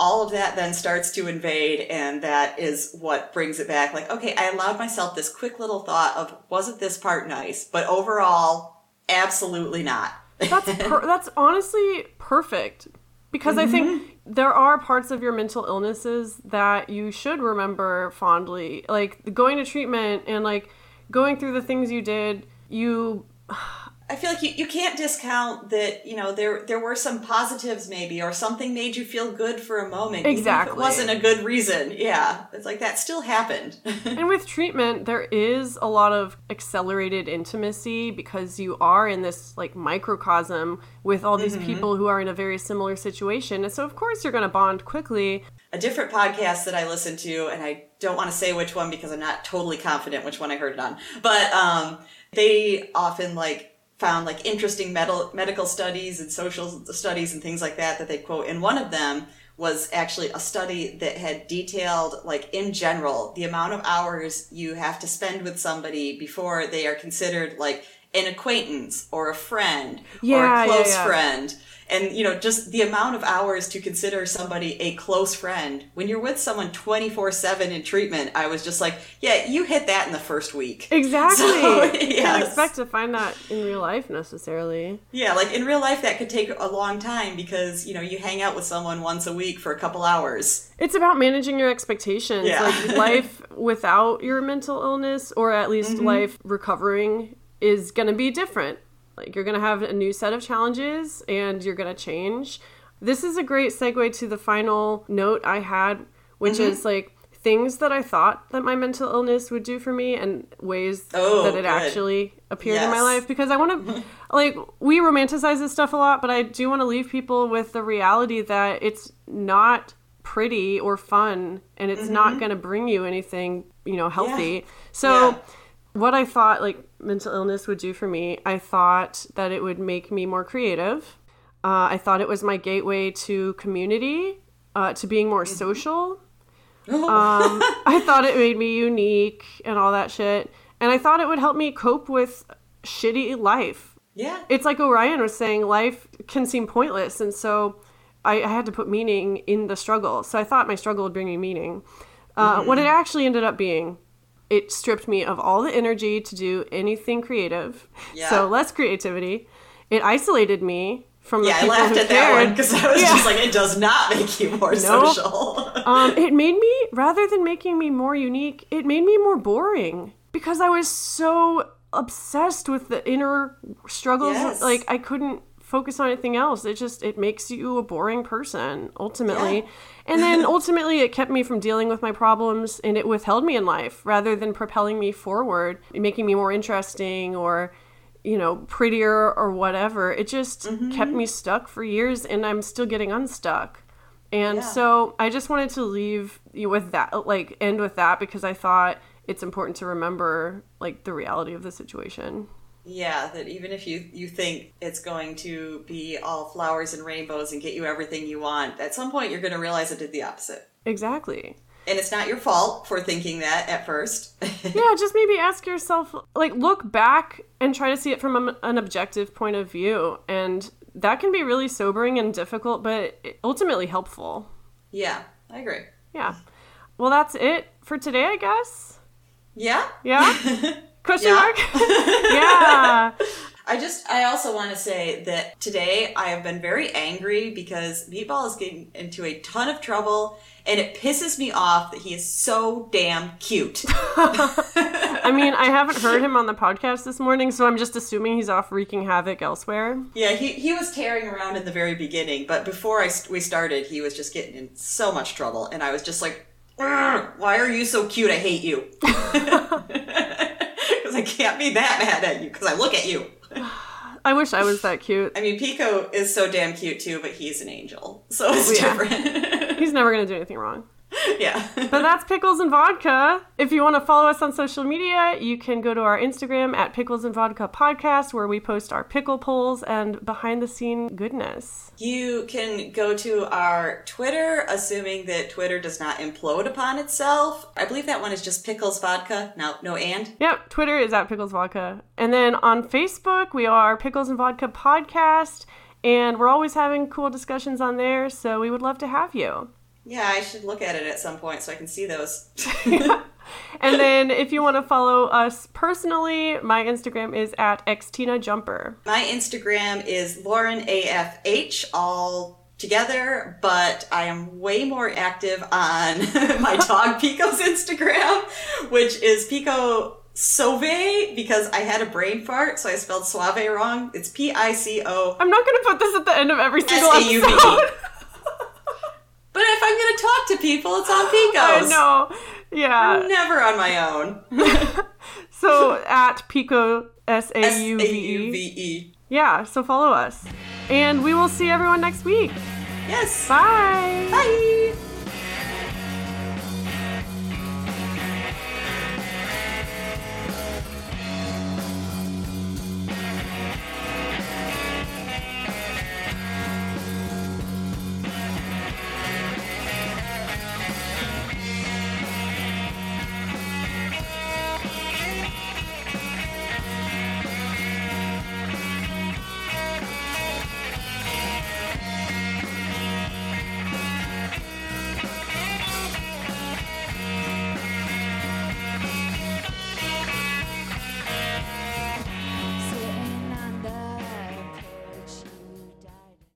All of that then starts to invade, and that is what brings it back. Like, okay, I allowed myself this quick little thought of, wasn't this part nice? But overall, absolutely not. That's per- that's honestly perfect because I Mm-hmm. think there are parts of your mental illnesses that you should remember fondly, like going to treatment and like going through the things you did. You I feel like you, you can't discount that, you know, there there were some positives maybe, or something made you feel good for a moment. Exactly. it wasn't a good reason. Yeah. It's like that still happened. and with treatment there is a lot of accelerated intimacy because you are in this like microcosm with all Mm-hmm. these people who are in a very similar situation and so of course you're going to bond quickly a different podcast that I listened to, and I don't want to say which one because I'm not totally confident which one I heard it on. But um, they often like found like interesting medical medical studies and social studies and things like that that they quote. And one of them was actually a study that had detailed like in general the amount of hours you have to spend with somebody before they are considered like an acquaintance or a friend or a close yeah. friend and you know just the amount of hours to consider somebody a close friend when you're with someone 24-7 in treatment i was just like yeah you hit that in the first week exactly So, you can't expect to find that in real life necessarily yeah like in real life that could take a long time because you know you hang out with someone once a week for a couple hours It's about managing your expectations. Yeah. Like life without your mental illness, or at least Mm-hmm. life recovering, is going to be different. Like you're going to have a new set of challenges and you're going to change. This is a great segue to the final note I had, which Mm-hmm. is like things that I thought that my mental illness would do for me and ways Oh, that it good. actually appeared in my life because I want to like we romanticize this stuff a lot, but I do want to leave people with the reality that it's not pretty or fun and it's not going to bring you anything, you know, healthy. So Mm-hmm. Yeah. what I thought like mental illness would do for me, I thought that it would make me more creative. Uh, I thought it was my gateway to community, uh, to being more social. Um, I thought it made me unique and all that shit. And I thought it would help me cope with shitty life. yeah It's like Orion was saying, life can seem pointless. And so I, I had to put meaning in the struggle. So I thought my struggle would bring me meaning. Uh, What it actually ended up being, it stripped me of all the energy to do anything creative. Yeah. So less creativity. It isolated me from the yeah i people laughed who at that one cared. because i was Yeah. just like it does not make you more social um, it made me rather than making me more unique it made me more boring because i was so obsessed with the inner struggles Yes. like i couldn't focus on anything else it just it makes you a boring person ultimately Yeah. and then ultimately it kept me from dealing with my problems and it withheld me in life rather than propelling me forward making me more interesting or you know prettier or whatever it just Mm-hmm. kept me stuck for years and i'm still getting unstuck and Yeah. so I just wanted to leave you with that, like end with that because I thought it's important to remember like the reality of the situation. Yeah, that even if you you think it's going to be all flowers and rainbows and get you everything you want, at some point you're going to realize it did the opposite. Exactly. And it's not your fault for thinking that at first. Yeah, just maybe ask yourself, like, look back and try to see it from an objective point of view. And that can be really sobering and difficult, but ultimately helpful. yeah, I agree. Yeah. Well, that's it for today, I guess. Yeah? Yeah? Question Yeah. mark? yeah. I just, I also want to say that today I have been very angry because Meatball is getting into a ton of trouble and it pisses me off that he is so damn cute. I mean, I haven't heard him on the podcast this morning, so I'm just assuming he's off wreaking havoc elsewhere. Yeah, he, he was tearing around in the very beginning, but before I, st- we started, he was just getting in so much trouble, and I was just like, why are you so cute? I hate you. Because I can't be that mad at you, because I look at you. I wish I was that cute. I mean, Pico is so damn cute too, but he's an angel, so oh, it's Yeah. different. He's never gonna do anything wrong. yeah. But that's Pickles and Vodka. If you want to follow us on social media, you can go to our Instagram at Pickles and Vodka Podcast, where we post our pickle polls and behind the scene goodness. You can go to our Twitter, assuming that Twitter does not implode upon itself. I believe that one is just Pickles Vodka. No, no and. Yep, Twitter is at Pickles Vodka. And then on Facebook, we are Pickles and Vodka Podcast. And we're always having cool discussions on there, so we would love to have you. Yeah, I should look at it at some point so I can see those. And then if you want to follow us personally, my Instagram is at xtinajumper. My Instagram is Lauren AFH, all together, but I am way more active on my dog Pico's Instagram, which is Pico Sauve, because I had a brain fart, so I spelled suave wrong. It's P I C O I'm not going to put this at the end of every single S-A-U-V-E. episode. But if I'm gonna talk to people, it's on Pico's. I know. Yeah. Never on my own. So at Pico S A U A V U. V E. Yeah, so follow us. And we will see everyone next week. Yes. Bye. Bye.